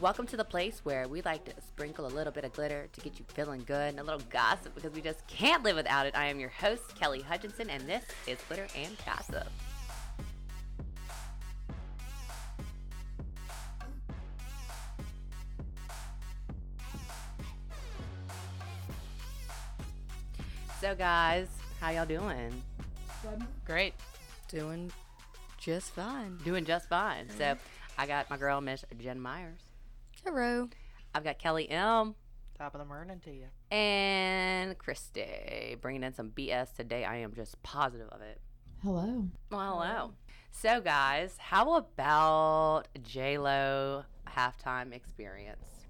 Welcome to the place where we like to sprinkle a little bit of glitter to get you feeling good and a little gossip because we just can't live without it. I am your host, Kelly Hutchinson, and this is Glitter and Gossip. So, guys, how y'all doing? Great. Doing just fine. Doing just fine. So, mm-hmm. I got my girl, Miss Jen Myers. Hello. I've got Kelly M. Top of the morning to you. and Christy bringing in some BS today. I am just positive of it. Hello. Well, hello. So, guys, how about J Lo halftime experience?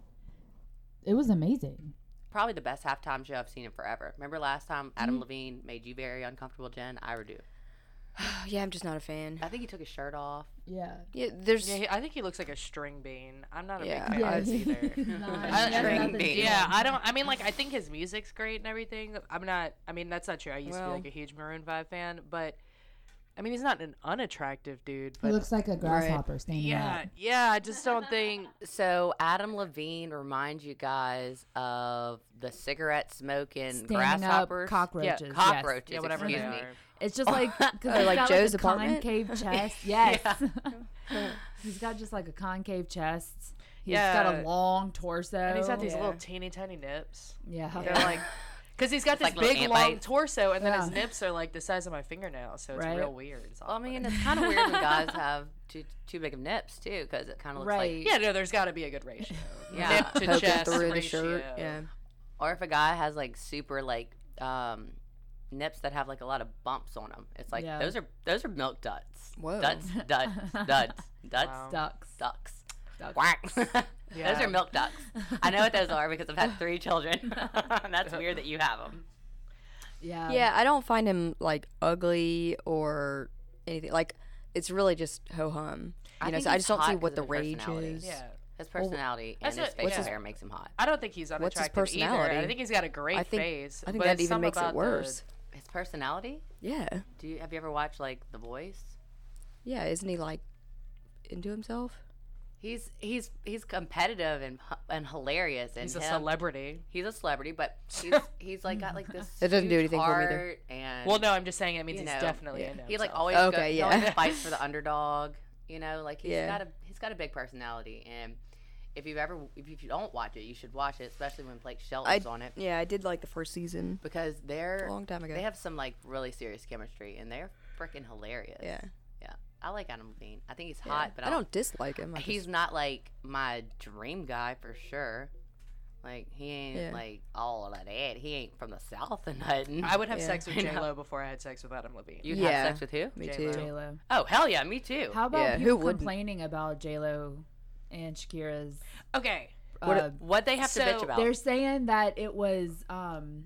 It was amazing. Probably the best halftime show I've seen in forever. Remember last time Adam mm-hmm. Levine made you very uncomfortable, Jen? I would do. yeah, I'm just not a fan. I think he took his shirt off. Yeah. Yeah, there's Yeah, he, I think he looks like a string bean. I'm not a Yeah. big fan Yeah, of this either. Nah, I- String nothing bean. yeah, I don't. I mean, like, I think his music's great and everything. I'm not. I mean, that's not true. I used to be like a huge Maroon Five fan, but I mean, he's not an unattractive dude. He looks like a grasshopper standing yeah, up. yeah. I just don't think. So, Adam Levine reminds you guys of the cigarette smoking Standing grasshoppers. up cockroaches. Yeah, yes. cockroaches. Yeah, whatever excuse they me. are. It's just like because Or like got Joe's like a apartment? concave chest. Yes. he's got just like a concave chest. He's got a long torso. And he's got these Yeah. little teeny tiny nips. Yeah. They're like. Because he's got It's this like big long bites. torso, and then his nips are like the size of my fingernail, so it's Right. real weird. It's Well, I mean, it's kind of weird when guys have too too big of nips too, because it kind of looks Right. like yeah, no, there's got to be a good ratio. Yeah. Nip to poking chest through the ratio. shirt. Yeah. or if a guy has like super like um nips that have like a lot of bumps on them. It's like Yeah. those are those are milk duds. Whoa. Duds, duds, duds, duds, Wow. ducks. ducks. Ducks. Quack. those are milk ducks. I know what those are because I've had three children. that's weird that you have them. Yeah. Yeah, I don't find him like ugly or anything. Like it's really just ho hum. I You know, think so I just don't see hot what 'cause the rage personality. is. Yeah. His personality That's and his what- facial what's his- hair makes him hot. I don't think he's unattractive What's his unattractive either. I think he's got a great I think face. I think but that even makes it about the- worse. His personality? Yeah. Do you have you ever watched like The Voice? Yeah, isn't he like into himself? He's he's he's competitive and and hilarious and he's a him- celebrity. He's a celebrity, but he's he's like got like this. It doesn't do anything for me either. And Well, no, I'm just saying it means you he's definitely yeah. into he like always Okay, go, he yeah. always fights for the underdog. You know, like he's Yeah. got a he's got a big personality, and if you've ever if you don't watch it, you should watch it, especially when Blake Shelton's on it Yeah, I did like the first season because they're a long time ago. they have some like really serious chemistry, and they're freaking hilarious. yeah. Yeah. I like Adam Levine. I think he's yeah. hot, but I don't dislike him. I he's just, not like my dream guy for sure. Like he ain't Yeah. like all of that. He ain't from the south or nothing. I would have Yeah. sex with J Lo before I had sex with Adam Levine. You'd Yeah. have sex with who? me J-Lo. too. J Lo. Oh hell yeah, me too. How about Yeah, who people wouldn't? complaining about J Lo and Shakira's? Okay. what uh, what they have to bitch about? They're saying that it was um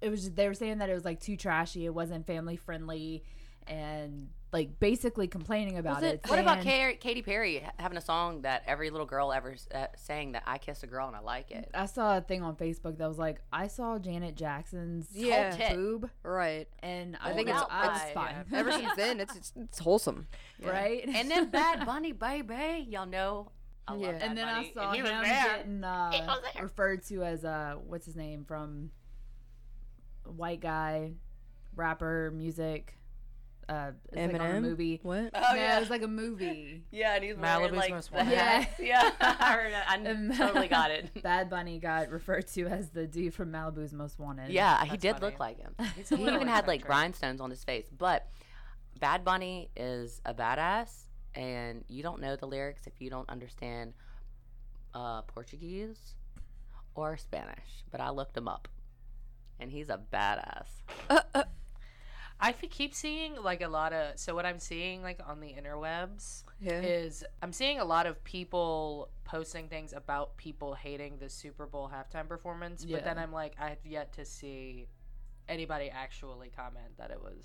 it was they were saying that it was like too trashy, it wasn't family friendly and like basically complaining about Was it. What about saying- Ka- Katy Perry having a song that every little girl ever uh, sang that I kissed a girl and I like it? I saw a thing on Facebook that was like I saw Janet Jackson's Yeah. boob Right. and I I, think it's- I it's- fine. Ever since then, it's it's, it's wholesome. right? And then Bad Bunny, baby, y'all know. I Yeah. Bad and then Bunny, I saw and he was him there. getting uh, referred to as uh what's his name from white guy rapper music uh it's like on a Eminem? movie What? Oh no, yeah, it was like a movie yeah, and he's Malibu's wearing, like Most the Wanted. hat. Yeah, I, heard that. I totally got it. Bad Bunny got referred to as the dude from Malibu's Most Wanted. Yeah, he did funny. look like him. He's he even had like eccentric. rhinestones on his face. But Bad Bunny is a badass, and you don't know the lyrics if you don't understand uh, Portuguese or Spanish. But I looked him up, and he's a badass. I f- keep seeing like a lot of. So what I'm seeing like on the interwebs Yeah. is I'm seeing a lot of people posting things about people hating the Super Bowl halftime performance, but then I'm like, I have yet to see anybody actually comment that it was.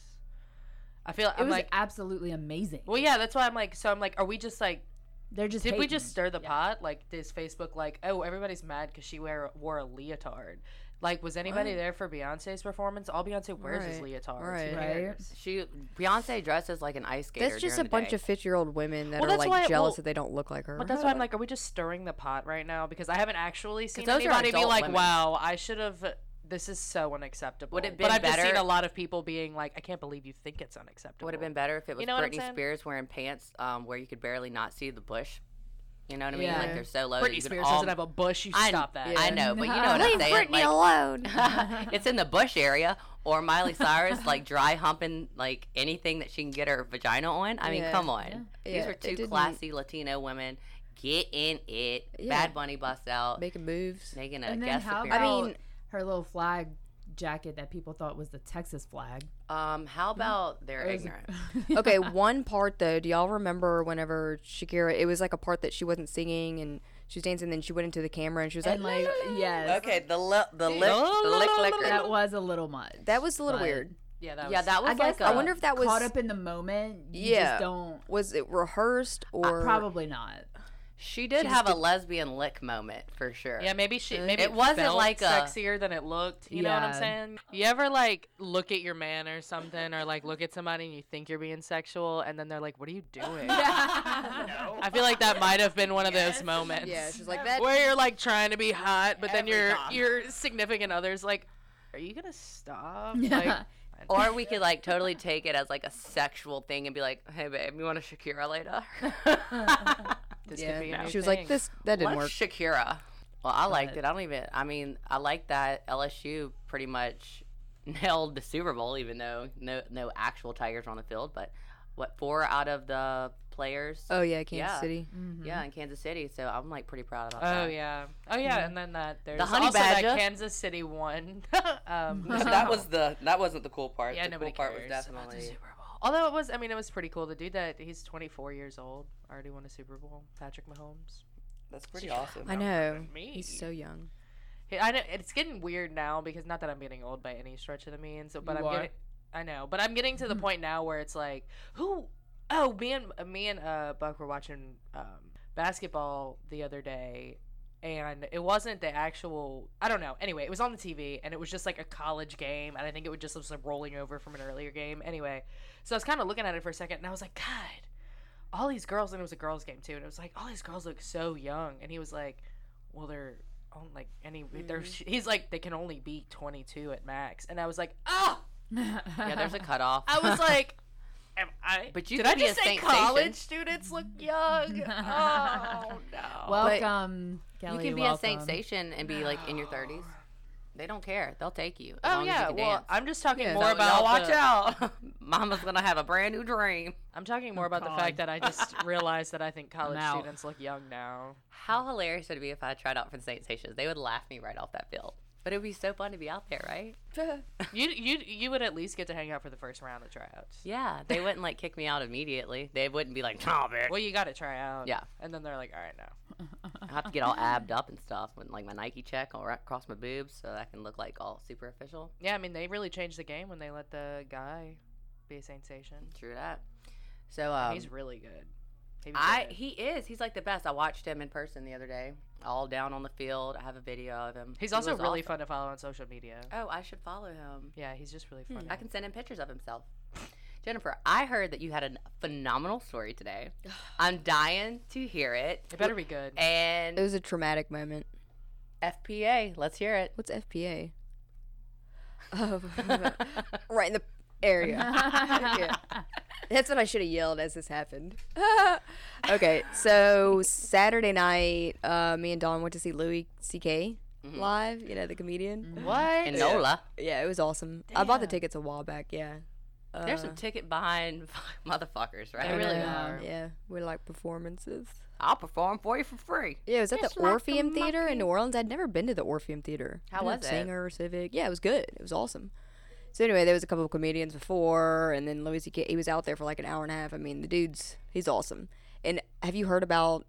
I feel It I'm was like, absolutely amazing. well, yeah, that's why I'm like, so I'm like, are we just like, They're just did we just stir the Yeah. pot? Like, is Facebook like, oh, everybody's mad because she wear wore a leotard? Like, was anybody there for Beyonce's performance? All Beyonce wears is Right, leotards. right. Right. She Beyonce dresses like an ice skater. That's just during a the bunch day. of fifty-year-old women that Well, are that's like why- jealous well, that they don't look like her. But that's why I'm like, are we just stirring the pot right now? Because I haven't actually seen those are anybody be adult like, women. "Wow, I should have." This is so unacceptable. Would it but been I've just seen better- a lot of people being like, "I can't believe you think it's unacceptable." Would have been better if it was You know what I'm Britney saying? Spears wearing pants um, where you could barely not see the bush. You know what I mean? Yeah. Like they're so low. that Britney Spears all- doesn't have a bush. You I, stop that. I know, but you know what I'm Leave saying. Britney like, alone. it's in the bush area, or Miley Cyrus like dry humping like anything that she can get her vagina on. I mean, Yeah. come on. These Yeah, are it two classy Latino women. Get in it. Yeah. Bad Bunny bust out, making moves. making a And then guest how appearance. I mean, her little flag jacket that people thought was the Texas flag. um, how about they're It ignorant? okay, one part though. Do y'all remember whenever Shakira? It was like a part that she wasn't singing and she was dancing. Then she went into the camera and she was and like, like, yes, Okay, the lip, the lip, the lick licker. that was a little much. That was a little but weird. Yeah, that was, yeah, that was I like guess a, I wonder if that was caught up in the moment. You Yeah. just don't. was it rehearsed uh, or probably not. She did she have just a lesbian lick moment for sure. Yeah, maybe she. Maybe It wasn't felt like a- sexier than it looked. You know what I'm saying? You ever like look at your man or something, or like look at somebody and you think you're being sexual, and then they're like, "What are you doing?" I feel like that might have been one of those moments. Yeah, she's like that. where you're like trying to be hot, but then your time. your significant other's like, "Are you gonna stop?" Like, Or we could like totally take it as like a sexual thing and be like, "Hey babe, you want a Shakira later?" this yeah, could be a new she was thing. like this. That didn't Let's work. Shakira. Well, I liked it. I don't even. I mean, I like that LSU pretty much nailed the Super Bowl, even though no no actual Tigers were on the field. But what four out of the players? Oh yeah, Kansas Yeah. City. yeah, in Kansas City. So I'm like pretty proud about Oh that. Oh, yeah, oh yeah, and then that there's the Honey also Badger. that Kansas City one. um, that was the that wasn't the cool part. yeah, the nobody cool part cares was about the Super Bowl. Although it was, I mean, it was pretty cool. The dude that he's 24 years old, already won a Super Bowl. Patrick Mahomes. that's pretty awesome. I know. me. He's so young. Hey, I know it's getting weird now because not that I'm getting old by any stretch of the means, but You I'm are. getting. I know, but I'm getting to the point now where it's like, who? Oh, me and me and uh, Buck were watching um, basketball the other day, and it wasn't the actual. I don't know. Anyway, it was on the TV, and it was just like a college game, and I think it was just was like rolling over from an earlier game. Anyway, so I was kind of looking at it for a second, and I was like, God, all these girls, and it was a girls' game too, and it was like all these girls look so young, and he was like, Well, they're on like any. They're he's like they can only be 22 at max, and I was like, Oh, Yeah, there's a cutoff. I was like. Am I? But you did could I be a just say Saint college Station. students look young? Oh no! welcome, you Kelly. can be a Saint. Station and be like in your 30s. They don't care. They'll take you. As oh long yeah, as you can well, dance. I'm just talking Yeah. more So about y'all watch the- out. Mama's gonna have a brand new dream. I'm talking more oh, about the fact that I just realized that I think college out. students look young now. How hilarious would it be if I tried out for the Saintsations? They would laugh me right off that field. But it would be so fun to be out there, right? You you you would at least get to hang out for the first round of tryouts. Yeah, they wouldn't like kick me out immediately. They wouldn't be like, "Nah, bitch." Well, you got to try out. Yeah. And then they're like, all right, now. I have to get all abbed up and stuff with like my Nike check all right across my boobs so that I can look like all super official. Yeah, I mean, they really changed the game when they let the guy be a sensation. True that. So um, He's really good. He I good. he is he's like the best. I watched him in person the other day, all down on the field. I have a video of him. He's He also really awesome. fun to follow on social media. Oh, I should follow him. Yeah, he's just really hmm, funny. I can send him pictures of himself. Jennifer, I heard that you had a phenomenal story today. I'm dying to hear it. It better be good. And It was a traumatic moment. FPA, let's hear it. What's FPA? Oh, right in the area. Yeah. That's what I should have yelled as this happened. okay, so Saturday night, uh, me and Don went to see Louis C.K. live. You know the comedian. What? And Nola. Yeah, it was awesome. I bought the tickets a while back. Yeah. Uh, There's some ticket behind motherfuckers, right? They really yeah, are. Yeah, we like performances. I'll perform for you for free. Yeah, it was at It's the like a Orpheum Theater monkey. in New Orleans. I'd never been to the Orpheum Theater. How Been was it? Saenger, Civic. Yeah, it was good. It was awesome. So anyway, there was a couple of comedians before, and then Louis C.K. He was out there for like an hour and a half. I mean, the dude's he's awesome. And have you heard about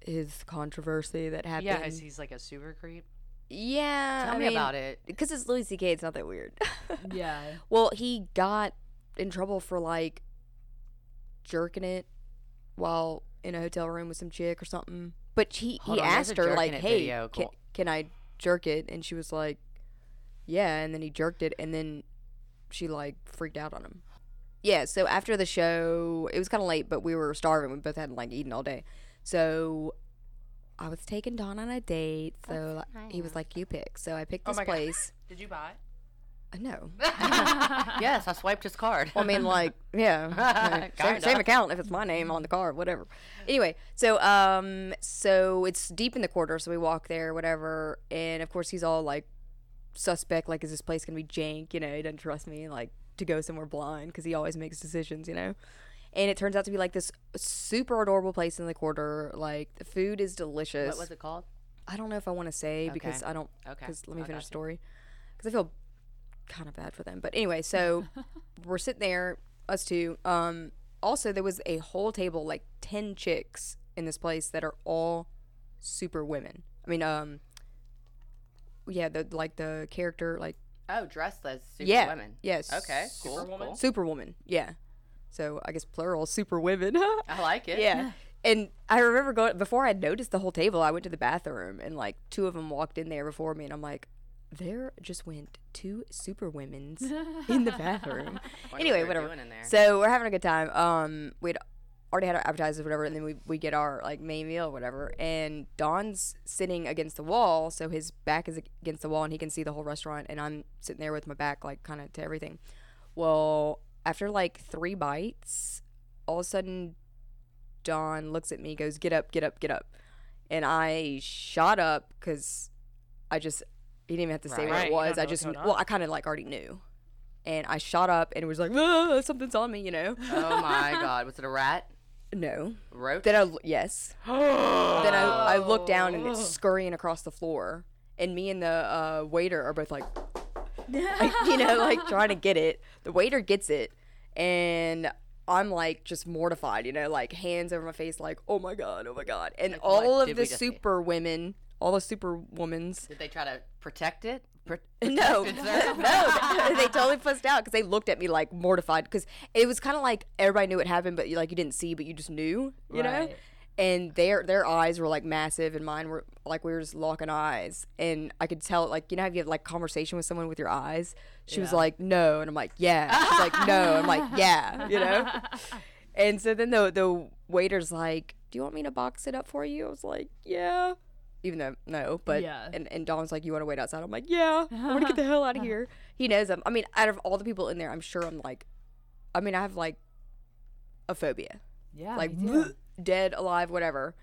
his controversy that happened? Yeah, he's, he's like a super creep. yeah. Tell I me mean, about it. Because it's Louis C.K. It's not that weird. yeah. well, he got in trouble for like jerking it while in a hotel room with some chick or something. But he Hold he on, asked her like, "Hey, video. can, can I jerk it?" And she was like, yeah, and then he jerked it, and then she like freaked out on him. Yeah, so after the show, it was kind of late, but we were starving. We both hadn't like eaten all day, so I was taking Don on a date. So like, he was like, "You pick." So I picked Oh this my God. place. Did you buy? Uh, No, yes, I swiped his card. Well, I mean, like, yeah, like, same, same account if it's my name on the card, whatever. Anyway, so um, so it's deep in the quarter, so we walk there, whatever, and of course he's all like suspect, like, is this place gonna be jank? You know, he doesn't trust me, like, to go somewhere blind because he always makes decisions, you know. And it turns out to be like this super adorable place in the quarter. Like the food is delicious. what was it called? I don't know if I want to say because I don't. Okay. Because let me I finish the story. Because I feel kind of bad for them. But anyway, so we're sitting there, us two. Um, also, there was a whole table, like ten chicks in this place that are all super women. I mean, um, yeah, the like the character, like Oh, dressed as super yeah, women. yes, Okay, cool. Superwoman? cool. superwoman, yeah. So I guess plural, super women. I like it. Yeah. And I remember going before I noticed the whole table. I went to the bathroom and like two of them walked in there before me, and I'm like, there just went two super women's in the bathroom. Wonder what anyway, whatever. doing in there. So we're having a good time. Um, we'd already had our appetizers, whatever, and then we we get our like main meal, or whatever. And Don's sitting against the wall, so his back is against the wall, and he can see the whole restaurant. And I'm sitting there with my back like kind of to everything. Well, after like three bites, all of a sudden, Don looks at me, goes, "Get up, get up, get up," and I shot up because I just he didn't even have to say Right. what it was. I just well, I kind of like already knew, and I shot up and it was like, "Ah, something's on me, you know. oh my god, was it a rat? No. Roach? Then I yes. then I, I look down and it's scurrying across the floor, and me and the uh, waiter are both like, like, you know, like trying to get it. The waiter gets it, and I'm like just mortified, you know, like hands over my face, like oh my god, oh my god, and Like, all of did the we just see? super women, all the super womans. Did they try to protect it? No, no, they totally fussed out because they looked at me like mortified because it was kind of like everybody knew what happened, but you like you didn't see, but you just knew, you know. And their their eyes were like massive, and mine were like we were just locking eyes, and I could tell like you know how you have like conversation with someone with your eyes. She was like no, and I'm like yeah. She's like no, I'm like yeah, you know. And so then the the waiter's like, "Do you want me to box it up for you?" I was like, "Yeah." Even though no, but Yeah. and and Don's like, "You want to wait outside?" I'm like, "Yeah, I want to get the hell out of here." He knows I'm. I mean, out of all the people in there, I'm sure I'm like, I mean, I have like a phobia, Yeah. like dead, alive, whatever.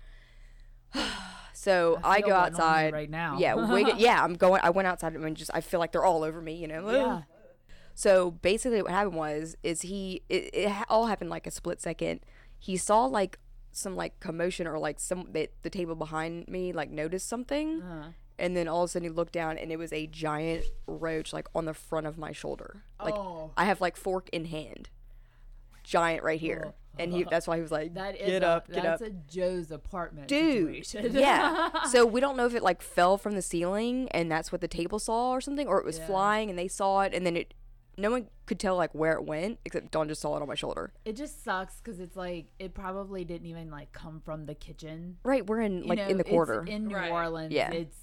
so I I, go outside right now. Yeah, wait, yeah, I'm going. I went outside and just I feel like they're all over me, you know. Yeah. So basically, what happened was, is he? It, it all happened like a split second. He saw like some like commotion or like some the, the table behind me like noticed something, Uh-huh. and then all of a sudden he looked down and it was a giant roach like on the front of my shoulder. Like oh, I have like fork in hand, giant right here, and he that's why he was like, that is get a, up, get up. that's a Joe's apartment Dude, yeah. So we don't know if it like fell from the ceiling and that's what the table saw or something, or it was Yeah. flying and they saw it and then it. No one could tell like where it went except Don just saw it on my shoulder. it just sucks because it's like it probably didn't even like come from the kitchen. Right, we're in You like know, in the it's quarter, in New Right. Orleans. Yeah. it's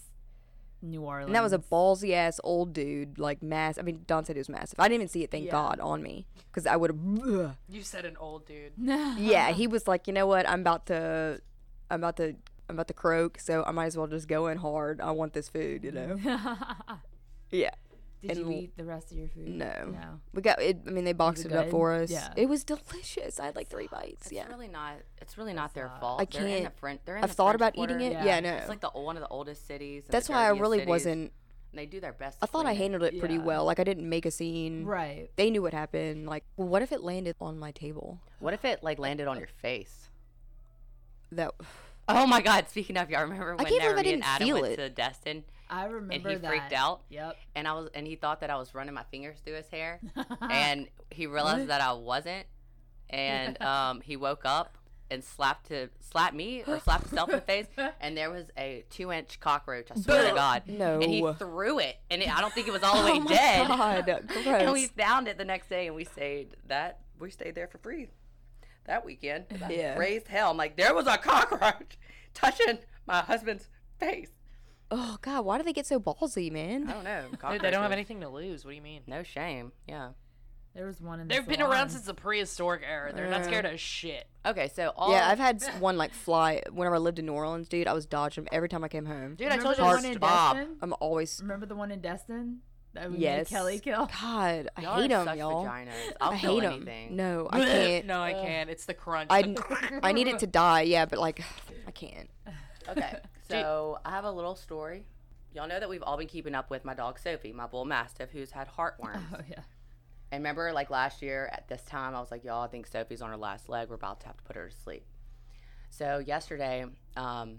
New Orleans. and that was a ballsy ass old dude, like mass. I mean, Don said he was massive. I didn't even see it, thank Yeah. God, on me because I would have. You said an old dude. yeah, he was like, you know what? I'm about to, I'm about to, I'm about to croak, so I might as well just go in hard. I want this food, you know. yeah. Did and you eat the rest of your food? No. No. We got it. I mean, they boxed it it, up for us. Yeah. It was delicious. I had like three bites. It's yeah. really not. It's really not their not- fault. I can't. They're in the can't- French. They're in I've the thought French about Quarter. eating it. Yeah. Yeah, no. It's like the one of the oldest cities. That's why I really cities, wasn't. and They do their best. I thought I clean it. handled it pretty Yeah. well. Like I didn't make a scene. Right. They knew what happened. Like, well, what if it landed on my table? What if it like landed on your face? That. Oh my God! Speaking of, y'all remember when can't believe I Natalie didn't and Adam feel went it. to Destin I remember and he that. freaked out? Yep. and I was and he thought that I was running my fingers through his hair, and he realized that I wasn't, and um, he woke up and slapped to slap me or slapped himself in the face, and there was a two inch cockroach. I swear to God. No. And he threw it, and it, I don't think it was all the way oh my dead. God. And we found it the next day, and we stayed that we stayed there for free that weekend. And I Yeah. raised hell. I'm like, there was a cockroach touching my husband's face. Oh God, why do they get so ballsy, man? I don't know. Dude, they don't have anything to lose. What do you mean? No shame. Yeah. There was one in the They've been salon. around since the prehistoric era. They're not scared of shit. Okay, so all Yeah, I've had one like fly. Whenever I lived in New Orleans, dude, I was dodging every time I came home. Dude, I Remember told you the to one in stop. Destin? I'm always Remember the one in Destin that we yes. made Kelly kill? God, I y'all hate are them, such y'all. vaginas. I'll I kill hate them. anything. No, I can't. No, I can't. It's the crunch. I, I need it to die. Yeah, but like, I can't. Okay, so I have a little story. Y'all know that we've all been keeping up with my dog Sophie, my bull mastiff, who's had heartworms. Oh yeah. And remember, like last year at this time, I was like, y'all, I think Sophie's on her last leg. We're about to have to put her to sleep. So yesterday, um,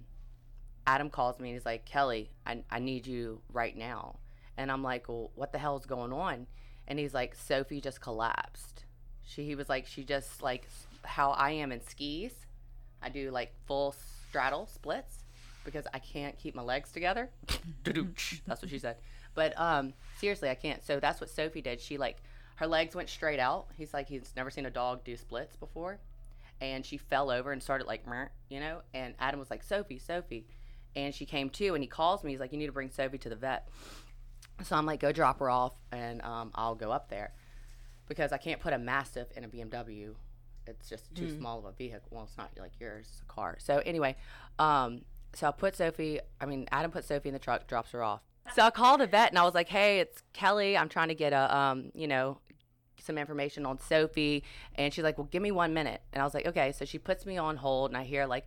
Adam calls me and he's like, Kelly, I, I need you right now. And I'm like, well, what the hell's going on? And he's like, Sophie just collapsed. She, he was like, she just like how I am in skis. I do like full straddle splits because I can't keep my legs together. that's what she said. But um, seriously, I can't. So that's what Sophie did. She like her legs went straight out. He's like he's never seen a dog do splits before, and she fell over and started like, you know. And Adam was like, Sophie, Sophie, and she came to, and he calls me. He's like, you need to bring Sophie to the vet. So I'm like, go drop her off, and um, I'll go up there because I can't put a mastiff in a BMW. It's just too small of a vehicle. Well, it's not like yours, it's a car. So anyway, um, so I put Sophie. I mean, Adam put Sophie in the truck, drops her off. So I called the vet and I was like, "Hey, it's Kelly. I'm trying to get a, um, you know, some information on Sophie." And she's like, "Well, give me one minute." And I was like, "Okay." So she puts me on hold, and I hear like,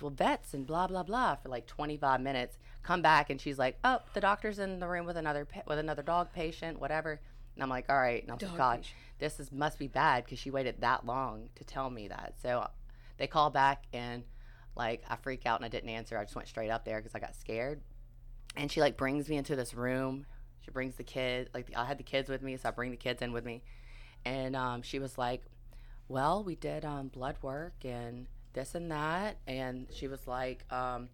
"Well, vets and blah blah blah" for like 25 minutes. Come back, and she's like, "Oh, the doctor's in the room with another with another dog patient, whatever." And I'm like, "All right." And I was like, Dog "God, patient. this is must be bad because she waited that long to tell me that." So they call back and like I freak out and I didn't answer. I just went straight up there because I got scared. And she like brings me into this room. She brings the kid, like I had the kids with me, so I bring the kids in with me. And um, she was like, "Well, we did um, blood work and this and that." And she was like, um,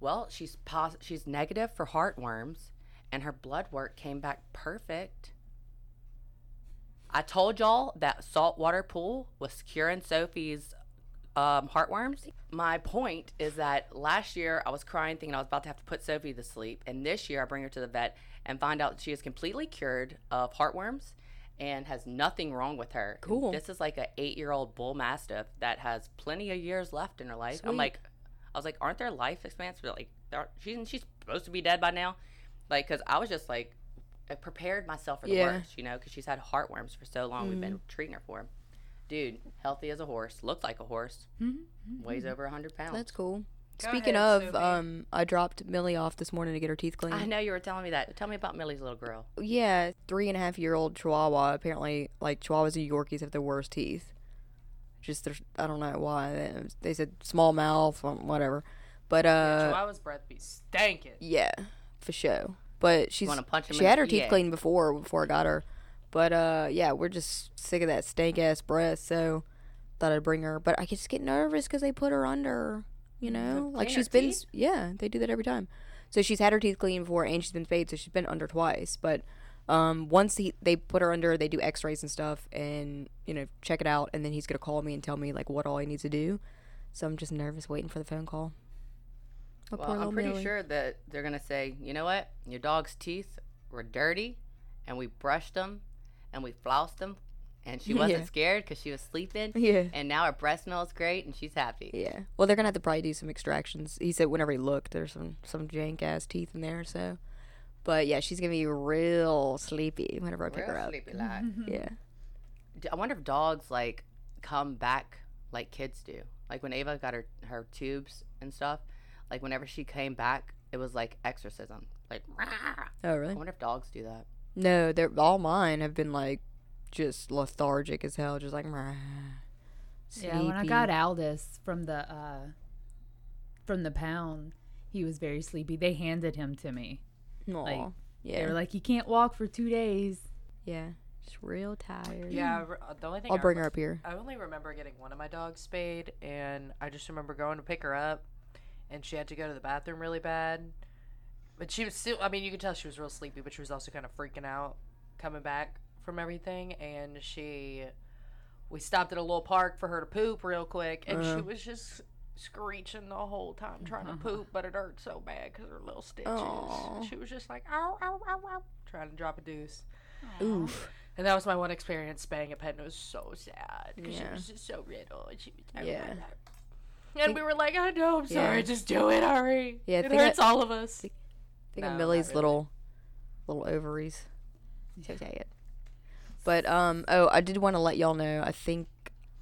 "Well, she's pos- she's negative for heartworms, and her blood work came back perfect." I told y'all that saltwater pool was curing Sophie's um, heartworms. My point is that last year I was crying thinking I was about to have to put Sophie to sleep, and this year I bring her to the vet and find out she is completely cured of heartworms and has nothing wrong with her. And Cool. This is like a eight-year-old bull mastiff that has plenty of years left in her life. I'm like, I was like, aren't there life expanse? But like, she's she's supposed to be dead by now. Like, cause I was just like, I prepared myself for the Yeah. worst, you know, because she's had heartworms for so long. We've been treating her for. Dude, healthy as a horse, looks like a horse, weighs over a hundred pounds. That's cool. Go Speaking ahead, of, Sophie. um, I dropped Millie off this morning to get her teeth cleaned. I know you were telling me that. Tell me about Millie's little girl. Yeah, three and a half year old Chihuahua. Apparently, like Chihuahuas and Yorkies have the worst teeth. Just there's, I don't know why. They- They said small mouth, um, whatever. But uh, Chihuahua's breath be stankin'. yeah, for sure. But she's wanna punch 'em she had her teeth EA. cleaned before before I got her. But uh, yeah, we're just sick of that stank ass breath. So thought I'd bring her. But I just get nervous because they put her under. You know, like she's been. teeth? Yeah, they do that every time. So she's had her teeth cleaned before, and she's been spayed. So she's been under twice. But um, once he, they put her under, they do X-rays and stuff, and you know check it out, and then he's gonna call me and tell me like what all he needs to do. So I'm just nervous waiting for the phone call. My Well, I'm pretty Millie. sure that they're gonna say, you know what, your dog's teeth were dirty, and we brushed them, and we flossed them, and she wasn't Yeah. scared because she was sleeping, Yeah. and now her breath smells great, and she's happy. Yeah. Well, they're gonna have to probably do some extractions. He said whenever he looked, there's some some jank ass teeth in there. So, but yeah, she's gonna be real sleepy whenever I pick Real her up. sleepy like. Yeah. I wonder if dogs like come back like kids do. Like when Ava got her her tubes and stuff, like whenever she came back, it was like exorcism. Like, "Rah!" Oh really? I wonder if dogs do that. No, they're all mine have been like just lethargic as hell, just like. "Meh." Yeah, when I got Aldous from the uh from the pound, he was very sleepy. They handed him to me. Aw. like, yeah. They were like, "You can't walk for two days." yeah. Just real tired. Yeah, uh, the only thing I'll I bring remem- her up here. I only remember getting one of my dogs spayed, and I just remember going to pick her up, and she had to go to the bathroom really bad. But she was still, I mean, you could tell she was real sleepy, but she was also kind of freaking out coming back from everything. And she, we stopped at a little park for her to poop real quick, and she Uh-huh. was just screeching the whole time trying to poop, but it hurt so bad because her little stitches. Aw. She was just like, ow, ow, ow, ow, trying to drop a deuce. Oof. And that was my one experience spaying a pet, and it was so sad because Yeah. she was just so little, and she was Yeah. And we were like, "Oh no, I'm sorry, Yeah. just do it, hurry. Yeah, I it think I- hurts all of us." Think No, of Millie's really. little little ovaries. So it. But um oh I did want to let y'all know, I think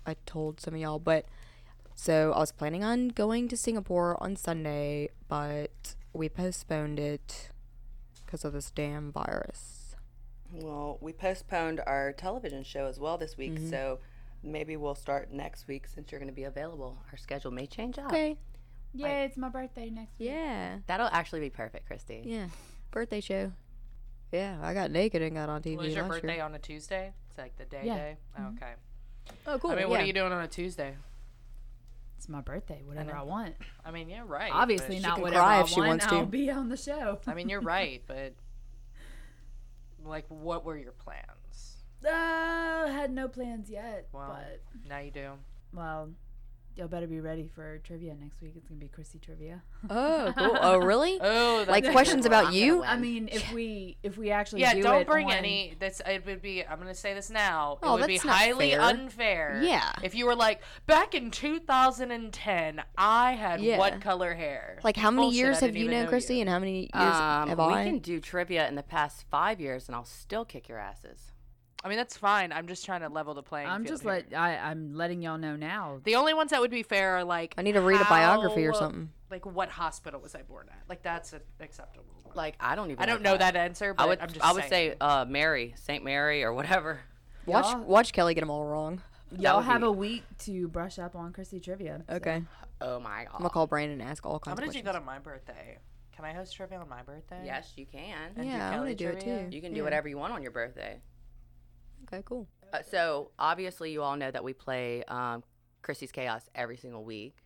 I told some of y'all, but so I was planning on going to Singapore on Sunday, but we postponed it because of this damn virus. Well, we postponed our television show as well this week, so maybe we'll start next week since you're going to be available. Our schedule may change up. Okay. Yeah, it's my birthday next week. Yeah. That'll actually be perfect, Christy. Yeah. Birthday show. Yeah, I got naked and got on TV Was your birthday year. on a Tuesday? It's like the day Yeah. day. Oh, okay. Oh, cool. I mean, what are you doing on a Tuesday? It's my birthday, whatever know. I, want. I mean, yeah, right. Obviously not whatever cry I if she want. wants to. I'll be on the show. I mean, you're right, but like, what were your plans? uh, had no plans yet, Well, but Now you do. well, y'all better be ready for trivia next week. It's gonna be Chrissy trivia. Oh, cool. Oh, really? Oh, that's Like questions about you? I mean, if we if we actually Yeah, do don't it bring on- any. That's it would be. I'm gonna say this now. Oh, It would be that's not highly fair. unfair. Yeah. If you were like back in 2010, I had Yeah. what color hair? Like, how many Bullshit, years I have didn't you even known know Christy, you. and how many years Um, have we I? can do trivia in the past five years, and I'll still kick your asses. I mean, that's fine. I'm just trying to level the playing field. I'm field just here. let I I'm letting y'all know now. The only ones that would be fair are like I need to read a biography or how- something. Like what hospital was I born at? Like that's a, acceptable. One. Like I don't even. I don't know that answer, but I would. I'm just I would saying. say uh, Mary, Saint Mary, or whatever. Watch Y'all- watch Kelly get them all wrong. Y'all would have be- a week to brush up on Chrissy trivia. so- Okay. Oh my god. I'm gonna call Brandon and ask all How kinds of did you questions. go to my birthday? Can I host trivia on my birthday? Yes, you can. And do yeah, I Kelly want to do it trivia? too. You can do Yeah. whatever you want on your birthday. Okay, cool. Uh, so obviously, you all know that we play um, Chrissy's Chaos every single week,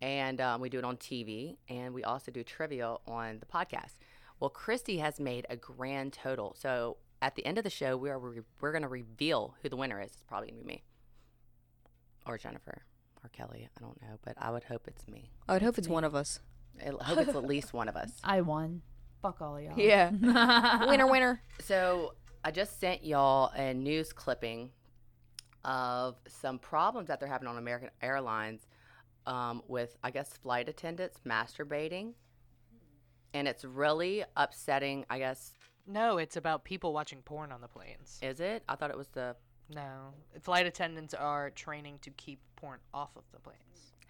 and um, we do it on TV, and we also do trivia on the podcast. Well, Christy has made a grand total. So at the end of the show, we are re- we're going to reveal who the winner is. It's probably gonna be me, or Jennifer, or Kelly. I don't know, but I would hope it's me. I would hope it's one of us. I hope it's at least one of us. I won. Fuck all of y'all. Yeah. winner, winner. So I just sent y'all a news clipping of some problems that they're having on American Airlines um, with, I guess, flight attendants masturbating. And it's really upsetting, I guess. No, it's about people watching porn on the planes. Is it? I thought it was the No, flight attendants are training to keep porn off of the planes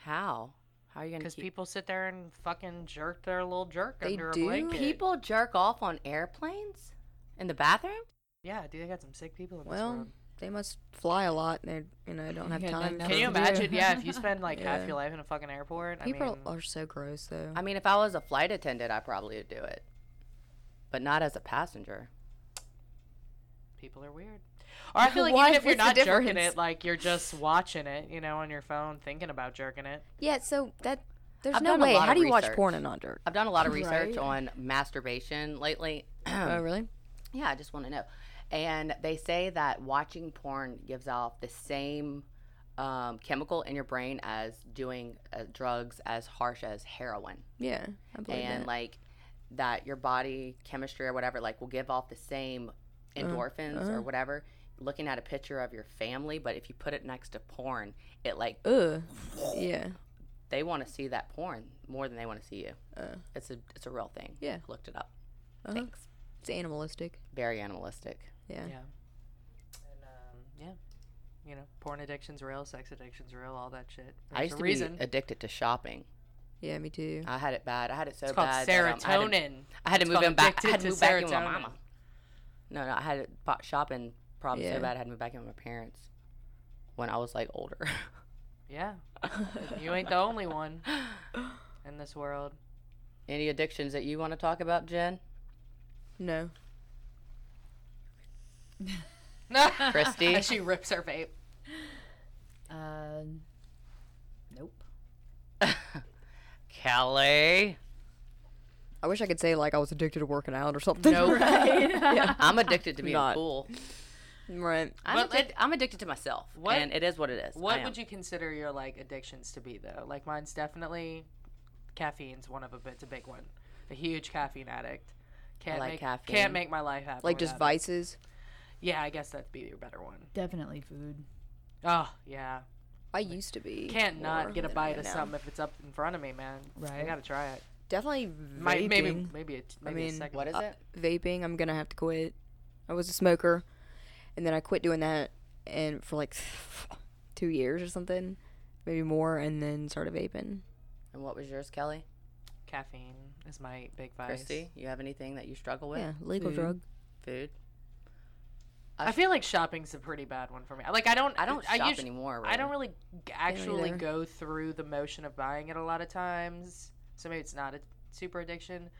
how? How are you going to because keep people sit there and fucking jerk their little jerk They under do? a blanket. Do people jerk off on airplanes in the bathroom? Yeah, dude, they got some sick people in this Well, world. they must fly a lot. They, you know, don't have Yeah, time. no, for- Can you to do. imagine? Yeah, if you spend like half Yeah. your life in a fucking airport, People I mean, are so gross, though. I mean, if I was a flight attendant, I probably would do it, but not as a passenger. people are weird. Or I feel like Why- even if you're what's the not jerking difference? it, like you're just watching it, you know, on your phone, thinking about jerking it. yeah, so that there's I've no done a way. lot How of do you watch research. porn and not jerk? I've done a lot of research Right. on masturbation lately. oh, really? Yeah, I just want to know. And they say that watching porn gives off the same um, chemical in your brain as doing uh, drugs as harsh as heroin. Yeah, I believe and that. like that your body chemistry or whatever like will give off the same endorphins uh. or whatever looking at a picture of your family but if you put it next to porn it like Ugh. Yeah. they want to see that porn more than they want to see you Uh, it's a it's a real thing Yeah. I looked it up uh-huh. thanks It's animalistic. very animalistic Yeah. Yeah. And um, yeah, you know, porn addiction's real, sex addiction's real, all that shit. There's i used a to reason. be addicted to shopping Yeah, me too. i had it bad i had it so it's called bad that, um, I had to- serotonin. I had to move called him back. I had to to move back in with my mama. No, no, I had it shopping problems Yeah. so bad I had to move back in with my parents when I was like older. Yeah, you ain't the only one in this world. Any addictions that you want to talk about, Jen? No. Christy? As she rips her vape. Uh, nope. Kelly. I wish I could say like I was addicted to working out or something. Nope. I'm addicted to being Not. cool. Right. I'm, But, addic- I'm addicted to myself, What- and it is what it is. What would you consider your like addictions to be though? Like mine's definitely caffeine's one of a it's a big one. A huge caffeine addict. Can't like make caffeine. can't make my life happen. Like just vices. it. Vices. Yeah, I guess that'd be your better one. Definitely food. Oh yeah, I used to be. can't not get a bite of now. something if it's up in front of me, man. Right. I gotta try it. Definitely Might, vaping. maybe maybe a, maybe mean, a second. What is Uh, it? vaping. I'm gonna have to quit. I was a smoker, and then I quit doing that, and for like two years or something, maybe more, and then started vaping. And what was yours, Kelly? Caffeine is my big vice. Christy, you have anything that you struggle with? Yeah, legal Food. drug. Food. I feel like shopping's a pretty bad one for me. Like I don't I don't I shop usu- anymore. I don't really actually go through the motion of buying it a lot of times. So maybe it's not a super addiction.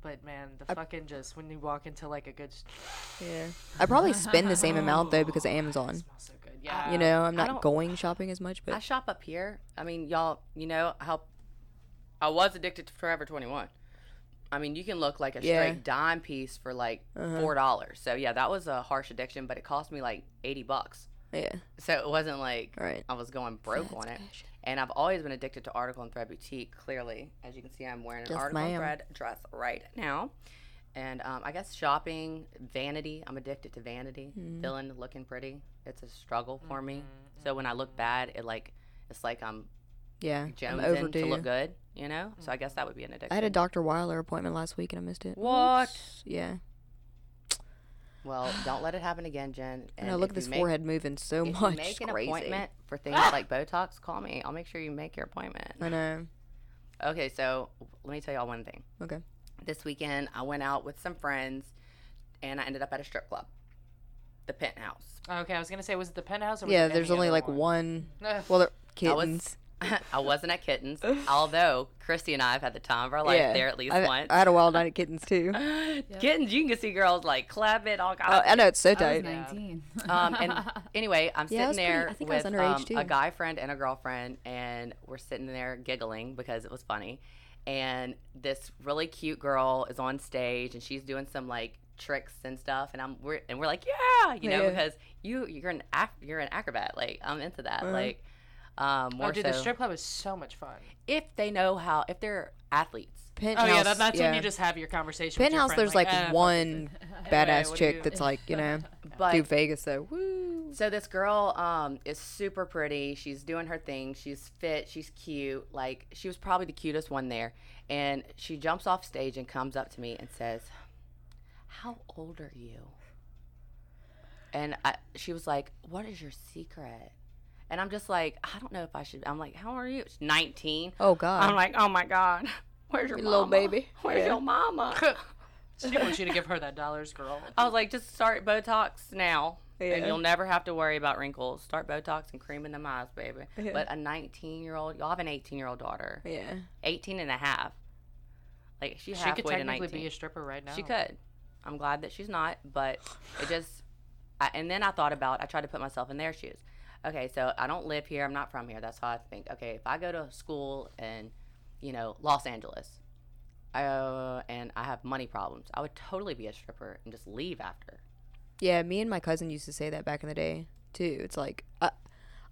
But man, the I- fucking just when you walk into like a good Yeah, I probably spend the same amount though because of Amazon. smells so good. Yeah. You know, I'm not going shopping as much, but I shop up here. I mean, y'all, you know how I was addicted to Forever 21. I mean, you can look like a straight Yeah. dime piece for like Uh-huh. four dollars. So yeah, that was a harsh addiction, but it cost me like eighty bucks. yeah, So it wasn't like right. I was going broke on it. And I've always been addicted to Article and Thread Boutique. Clearly, as you can see, I'm wearing an Yes, Article and. Thread dress right now. And um, I guess shopping, vanity. I'm addicted to vanity. Mm. Feeling, looking pretty. It's a struggle for me. Mm-hmm. So when I look bad, it like it's like I'm Yeah, I'm jonesing overdue. to look good. You know. So I mm. guess that would be an addiction. I had a Dr. Weiler appointment last week and I missed it. What? Yeah, Well, don't let it happen again, Jen. and I look at this make- forehead moving so If much. you make an crazy. appointment for things like Botox, call me. I'll make sure you make your appointment. I know. Okay, so let me tell y'all one thing. Okay. This weekend, I went out with some friends, and I ended up at a strip club, the Penthouse. Okay, I was gonna say, was it the penthouse? Or was Yeah, it there's only like one. one. Well, they're I was- kittens. I wasn't at Kittens, although Christy and I have had the time of our life yeah, there at least I, once. I had a wild night at kittens too. Kittens, you can see girls like clap it all Oh. I know it's so I was tight. 19. um, and anyway, I'm Yeah, sitting was pretty- there I think I was with underage, um, a guy friend and a girlfriend, and we're sitting there giggling because it was funny. And this really cute girl is on stage, and she's doing some like tricks and stuff, and I'm we're and we're like, yeah, you know, Yeah. because you you're an ac- you're an acrobat, like I'm into that, Uh-huh. like. Um, more Oh, dude, so the strip club is so much fun. if they know how, if they're athletes. Penthouse. Oh yeah, that, that's when you just have your conversation. with your Penthouse. friend, There's like, "Eh, one badass do chick that's like you know But do Vegas though. Woo. So this girl um is super pretty. She's doing her thing. She's fit. She's cute. Like she was probably the cutest one there. And she jumps off stage and comes up to me and says, "How old are you?" And I, she was like, "What is your secret?" And I'm just like, I don't know if I should. I'm like, "How are you?" It's 19. Oh God. I'm like, "Oh my god, where's your Your little mama? baby. Where's Yeah. your mama?" She wants you to give her that dollars, girl. I was like, just start Botox now. And you'll never have to worry about wrinkles. Start Botox and cream in them eyes, baby. Yeah. But a 19 year old, y'all have an 18 year old daughter. yeah. 18 and a half. Like, she's She halfway could to technically 19. be a stripper right now. She could. I'm glad that she's not, but it just. I, and then I thought about, I tried to put myself in their shoes. Okay, so I don't live here. I'm not from here. That's how I think. Okay, if I go to school in, you know, Los Angeles, uh, and I have money problems, I would totally be a stripper and just leave after. Yeah, me and my cousin used to say that back in the day too. It's like I,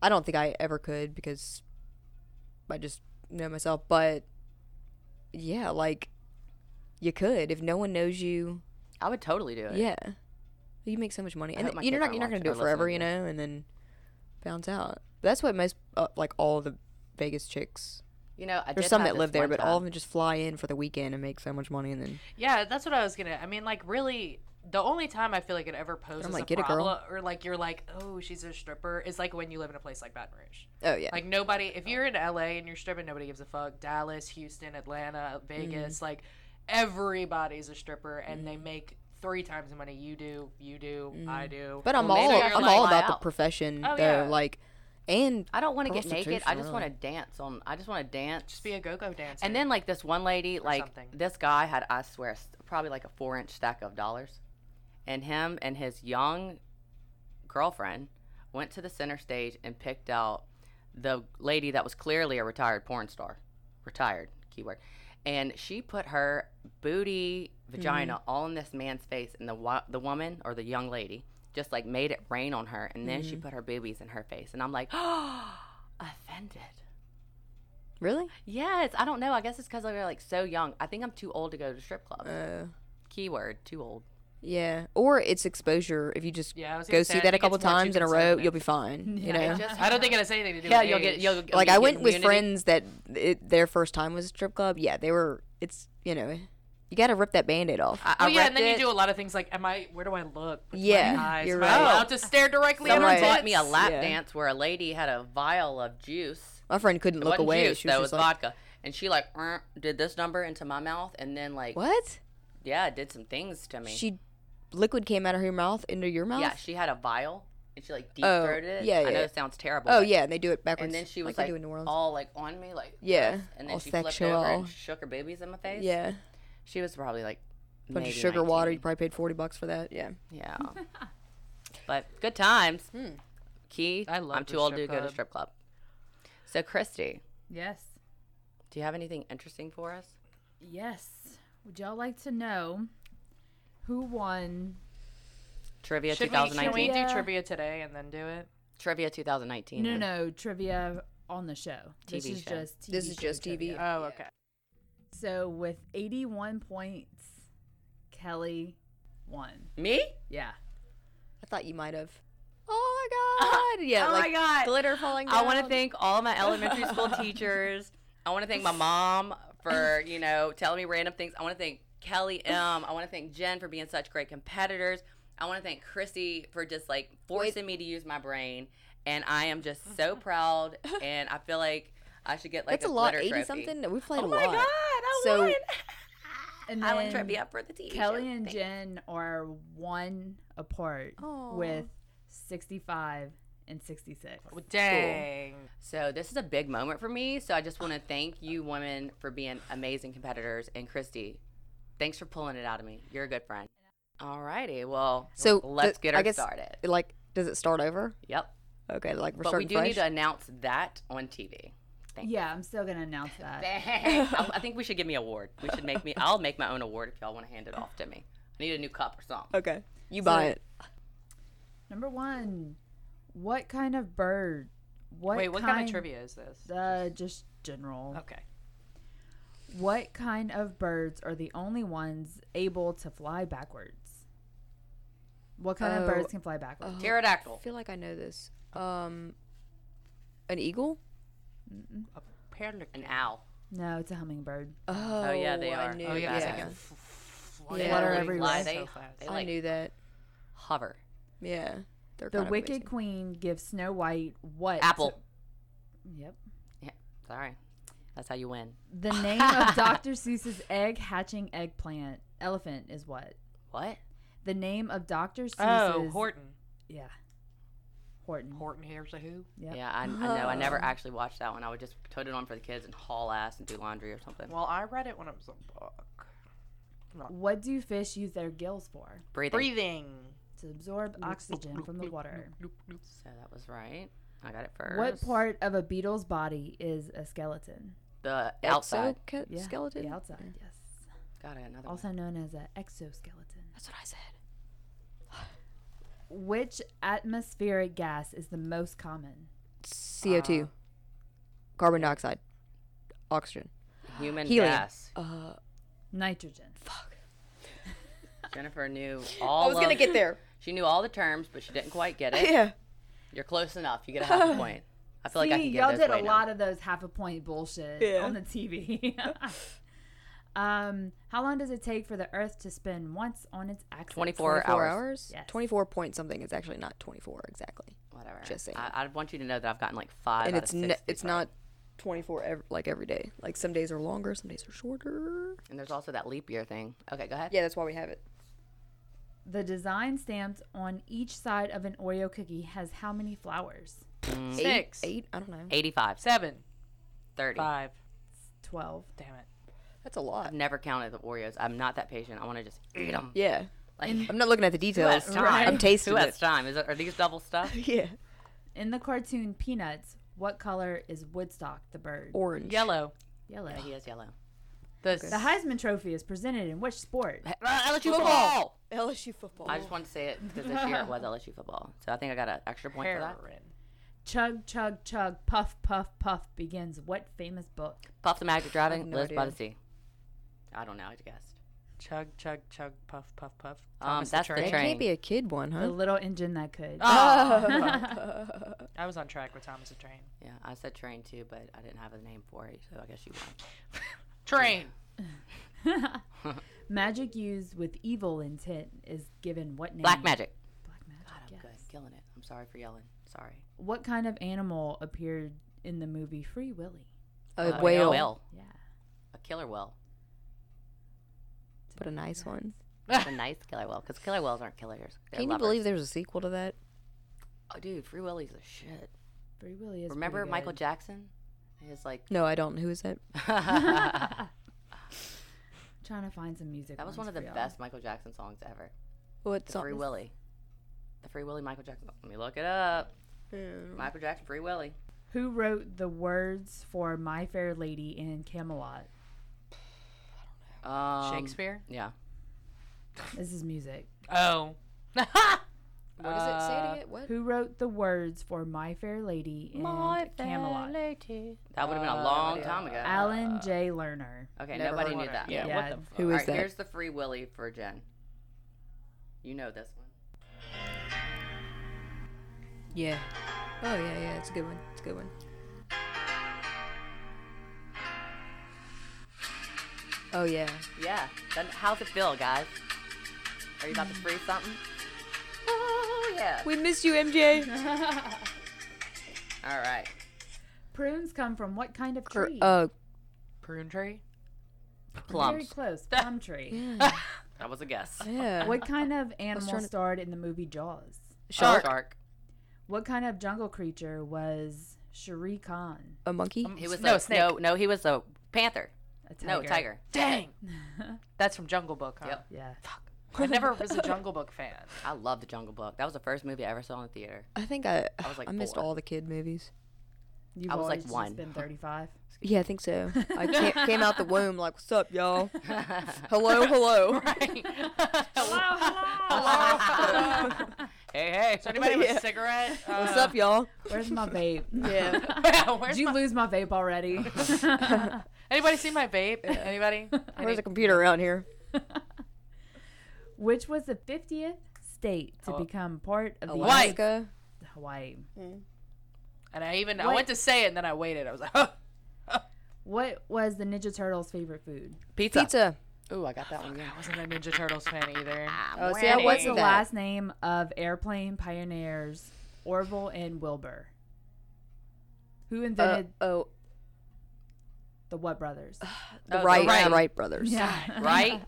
I don't think I ever could because I just know myself. But yeah, like you could if no one knows you. I would totally do it. Yeah, you make so much money, I and you're not you're not gonna do it forever, you know, and then bounce out. That's what most uh, like all the Vegas chicks. You know, I There's some that live there, but all of them just fly in for the weekend and make so much money, and then Yeah, that's what I was gonna. I mean, like, really, the only time I feel like it ever poses like, a "Get it, girl." problem, or like you're like, oh, she's a stripper, is like when you live in a place like Baton Rouge. oh yeah, Like nobody, if you're in LA and you're stripping, nobody gives a fuck. Dallas, Houston, Atlanta, Vegas, Mm-hmm. like everybody's a stripper, and they make three times the money you do, you do, mm. I do. But I'm Well, all I'm like, all about the profession Oh, though, yeah. like, and I don't want to get naked. I Prostitution, just want to dance on. I just want to dance. just be a go-go dancer. and then like this one lady, like something. this guy had, I swear, probably like a four inch stack of dollars, and him and his young girlfriend went to the center stage and picked out the lady that was clearly a retired porn star, retired keyword, and she put her booty vagina all in this man's face, and the wa- the woman or the young lady just like made it rain on her, and then she Mm-hmm. put her boobies in her face, and I'm like, oh, offended. Really? Yes, I don't know. I guess it's because we're like so young. I think I'm too old to go to strip clubs. Uh, Keyword: too old. yeah. Or it's exposure. If you just Yeah, go gonna see I that a couple it's more to times in a row, you'll be fine. You know. just- I don't think it has anything to do Yeah, with you'll age. get you'll like you'll I get went with immunity. friends that it, their first time was a strip club. Yeah, they were. It's you know, you got to rip that band-aid off. I, I Well, yeah, and then repped you do a lot of things like, am I? Where do I look? With Yeah, my eyes? you're Am I right. allowed to stare directly at her Someone Right. bought tits? me a lap Yeah. dance where a lady had a vial of juice. My friend couldn't It look wasn't away. juice, she though. was It was just like, vodka, and she like "Er," did this number into my mouth, and then like "What?" yeah, it did some things to me. She liquid came out of her mouth into your mouth. yeah, she had a vial, and she like deep Oh, throated it. yeah, I know it sounds terrible. Oh but- yeah, and they do it backwards. And then she was like, like, they do in New Orleans. all like on me, like Yeah, and then all she flipped over sexual. and shook her boobies in my face. yeah, she was probably like a bunch of sugar water. You probably paid forty bucks for that. Yeah. Yeah. but good times. Hmm. Key. I love I'm too old to strip go to strip club. So Christy, Yes. do you have anything interesting for us? Yes. Would y'all like to know who won? Trivia Should we, should 2019. we do Trivia. trivia today and then do it? Trivia 2019. No, then. no, trivia on the show. this is show. just TV This is just TV. trivia. Oh, okay. So with 81 points, Kelly won. Me? Yeah. I thought you might have. Oh my god! Yeah, oh like my god. glitter falling down. I want to thank all my elementary school teachers. I want to thank my mom for, you know, telling me random things. I want to thank Kelly M. I want to thank Jen for being such great competitors. I want to thank Chrissy for just like forcing me to use my brain. And I am just so proud. And I feel like I should get like That's a, a, lot. glitter Eighty trophy. something. We played Oh a lot. Oh my god! I So- won. And I won then trivia for the TV Kelly show. and Thanks. Jen are one apart Aw. with 65 and 66. Well, dang. So this is a big moment for me. So I just want to thank you women for being amazing competitors. And Christy, thanks for pulling it out of me. You're a good friend. Alrighty, well, So, let's the- get I her get started. Like, does it start over? Yep. Okay, like we're But we starting do fresh. need to announce that on TV. Thank you. Yeah, I'm still going to announce that. I, I think we should give me an award. We should make me. I'll make my own award if y'all want to hand it off to me. I need a new cup or something. Okay, you buy So- it. Number one, what kind of bird? What Wait, what kind of trivia is this? Uh, just general. Okay. What kind of birds are the only ones able to fly backwards? What kind of Oh, birds can fly backwards? Oh, Pterodactyl. I feel like I know this. Um, an eagle? Mm-mm. An owl. No, it's a hummingbird. Oh, oh, yeah, they I are. Knew, Oh yeah, yeah. I can f- f- fly Yeah. flutter Flutter everywhere. Fly, so they- fast. I knew that. hover. Yeah, they're The kind of Wicked amazing. Queen gives Snow White what? Apple. Yep. Yeah. Sorry, that's how you win. The name of Dr. Seuss's egg hatching eggplant elephant is what? What? The name of Dr. Oh, Seuss's Oh, Horton. Yeah. Horton. Horton Hears a Who? Yep. Yeah, I, I know. I never actually watched that one. I would just put it on for the kids and haul ass and do laundry or something. Well, I read it when it was a book. What do fish use their gills for? Breathing. Breathing. To absorb oxygen from the water. So that was right. I got it first. What part of a beetle's body is a skeleton? The outside. Exoca- Yeah, skeleton. The outside, yes. Got it. Another Also known as an exoskeleton. That's what I said. Which atmospheric gas is the most common? CO two, carbon dioxide, oxygen. Human Helium. gas. Uh, Nitrogen. fuck. Jennifer knew all. I was gonna of- get there. She knew all the terms, but she didn't quite get it. yeah. You're close enough. You get a half a point. I feel like I can get y'all did a now. lot of those half a point bullshit Yeah. on the TV. Um, how long does it take for the Earth to spin once on its axis? 24 Twenty-four hours. hours. Yes. Twenty-four point something. It's actually not twenty-four exactly, Whatever. Just saying. I, I want you to know that I've gotten like five. and out it's of ne- it's not twenty-four ev- like every day. Like some days are longer, some days are shorter. And there's also that leap year thing. Okay, go ahead. Yeah, that's why we have it. The design stamped on each side of an Oreo cookie has how many flowers? Mm, Six. Eight, eight. I don't know. 85, Seven. 30. Five. 12. Damn it. That's a lot. I've never counted the Oreos. I'm not that patient. I want to just eat them. Yeah. Like, I'm not looking at the who details. has time? I'm tasting Who it. has time? Is it, are these double stuff? yeah. In the cartoon Peanuts, what color is Woodstock the bird? Orange. Yellow. Yellow. Yeah, he is yellow. The The Heisman Trophy is presented in which sport? Uh, LSU Football. football. LSU football. I just wanted to say it because this year it was LSU football. So I think I got an extra point for that. Chug, chug, chug, puff, puff, puff begins what famous book? Puff the Magic Dragon no lives by the sea. I don't know. I guessed. Chug, chug, chug, puff, puff, puff. Um, Thomas that's the That train. can't be a kid one, huh? The little engine that could. Oh. I was on track with Thomas the Train. Yeah, I said train too, but I didn't have a name for it, so I guess you won. Train. Magic used with evil intent is given what name? Black Magic. Black magic. God, I'm yes. good. Killing it. I'm sorry for yelling. Sorry. What kind of animal appeared in the movie Free Willy? A Uh, whale, whale. Yeah. A killer whale. But a nice one. a nice killer whale, because killer whales aren't killers. They're Can you lovers. believe there's a sequel to that? Oh, dude, Free Willy's a shit. Free Willy is Remember pretty Michael good. Jackson? His like. No, I don't. Who is it? that Trying to find some music. That was ones one of the for y'all. best Michael Jackson songs ever. What The song? Free Willy. The Free Willy Michael Jackson. Let me look it up. Hmm. Michael Jackson, Free Willy. Who wrote the words for My Fair Lady in Camelot? Um, Shakespeare. Yeah. This is music. Oh. What is it? Say Uh, it. What? Who wrote the words for My Fair Lady in Camelot? That would have been a Uh, long yeah. time ago. Alan J. Lerner. Okay, Never nobody knew that. Yeah, Yeah. what the fuck? Who All right, that? here's the Free Willy for Jen. You know this one. Yeah. Oh yeah, yeah. It's a good one. It's a good one. Oh yeah. Yeah. Then how's it feel, guys? Are you about to freeze something? Oh yeah. We miss you, MJ. All right. Prunes come from what kind of Cr- tree? uh, Prune tree. Very Plums. close. Plum tree. yeah. That was a guess. yeah. What kind of animal trying to- starred in the movie Jaws? Shark. Shark. What kind of jungle creature was Shere Khan? A monkey? Um, He was no a, snake. No, no, he was a panther. A No, tiger. Dang. That's from Jungle Book, huh? Yep. yeah. Fuck. I never was a Jungle Book fan. I love the Jungle Book. That was the first movie I ever saw in the theater. I think I. I was like I missed four. all the kid movies. You've I was, like, one. been 35. Yeah, I think so. I ca- came out the womb like, "What's up, y'all? Hello, hello." Right. Hello. hey, hey. Does anybody have Yeah. a cigarette? What's Uh, up, y'all? Where's my vape? Yeah. Where's Did you my- lose my vape already? Anybody see my vape? Anybody? Where's the computer around here? Which was the 50th state to Oh. become part of the Alaska. Hawaii. And I even I What? went to say it and then I waited. I was like, huh. What was the Ninja Turtles' favorite food? Pizza. Pizza. Ooh, I got that one again. I wasn't a Ninja Turtles fan either. Oh, see, I Winning. What's wasn't the that. last name of airplane pioneers Orville and Wilbur? Who Uh, invented oh, the what brothers? the Oh, the Wright, Wright. brothers. Yeah. Right?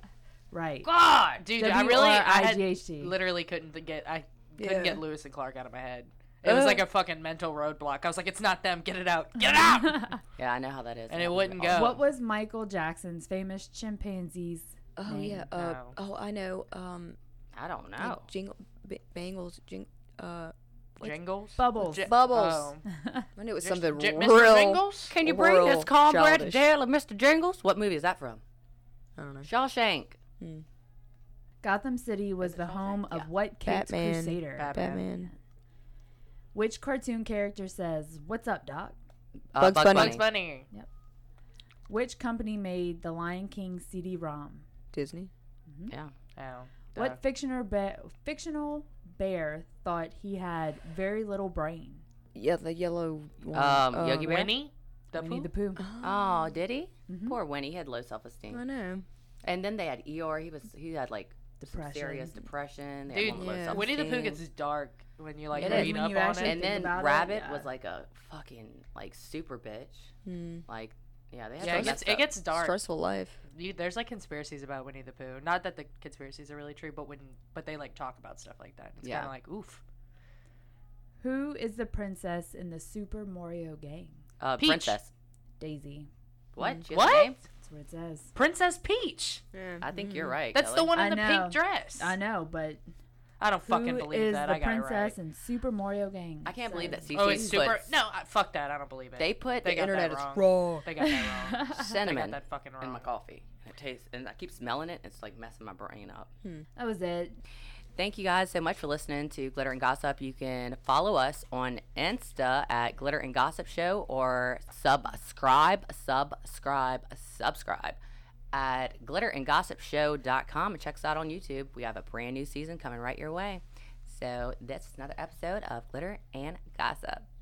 right. God, dude, I really, I had, literally couldn't get, I couldn't get Lewis and Clark out of my head. It was like a fucking mental roadblock. I was like, it's not them. Get it out. Get it out. Yeah, I know how that is. And it wouldn't go. What was Michael Jackson's famous chimpanzee's Oh name? yeah. Uh, No. oh, I know. Um, I don't like know. jingle, b- bangles, jing. Uh, What? Jingles? Bubbles. J- Bubbles. oh. I knew it was J- something J- real. Mr. Jingles? Can you bring Real this cornbread to jail of Mr. Jingles? What movie is that from? I don't know. Shawshank. Gotham City was the home of Yeah. what kids Batman. crusader? Batman. Batman. Which cartoon character says, "What's up, Doc"? Uh, Bugs Bunny. Bugs Bunny. Yep. Which company made the Lion King CD-ROM? Disney. Yeah. Oh. What duh. fictional bear, fictional bear thought he had very little brain? Yeah, the yellow one. Um, Uh, Yogi Bear. Winnie? The Winnie Pooh? the Pooh. Oh, did he? Mhm. Poor Winnie. He had low self-esteem. I know. And then they had Eeyore. He was he had like some Depression. serious depression. They Dude, had low yeah. Winnie the Pooh gets dark when you like It read is. Up on it. and then about it, Rabbit yeah. was like a fucking like super bitch. Hmm. Like yeah, they had Yeah, it gets it gets dark. Stressful life. You, there's like conspiracies about Winnie the Pooh. Not that the conspiracies are really true, but when but they like talk about stuff like that. It's Yeah. kind of like oof. Who is the princess in the Super Mario game? uh, Peach. princess. Daisy. What? She has a What? name? That's what it says. Princess Peach. Yeah. I think you're right. That's the one in I the know. pink dress. I know, but I don't fucking Who believe is that. the I got it princess right. in Super Mario Gang? I can't believe that CC Oh, it's super. puts, No, I- fuck that. I don't believe it. they put They got Internet that is wrong. wrong. They got that wrong. they cinnamon got that fucking wrong. in my coffee. And it tastes, and I keep smelling it. It's like messing my brain up. Hmm. That was it. Thank you guys so much for listening to Glitter and Gossip. You can follow us on Insta at Glitter and Gossip Show or subscribe, subscribe, subscribe at glitterandgossipshow.com and check us out on YouTube. We have a brand new season coming right your way. So, this is another episode of Glitter and Gossip.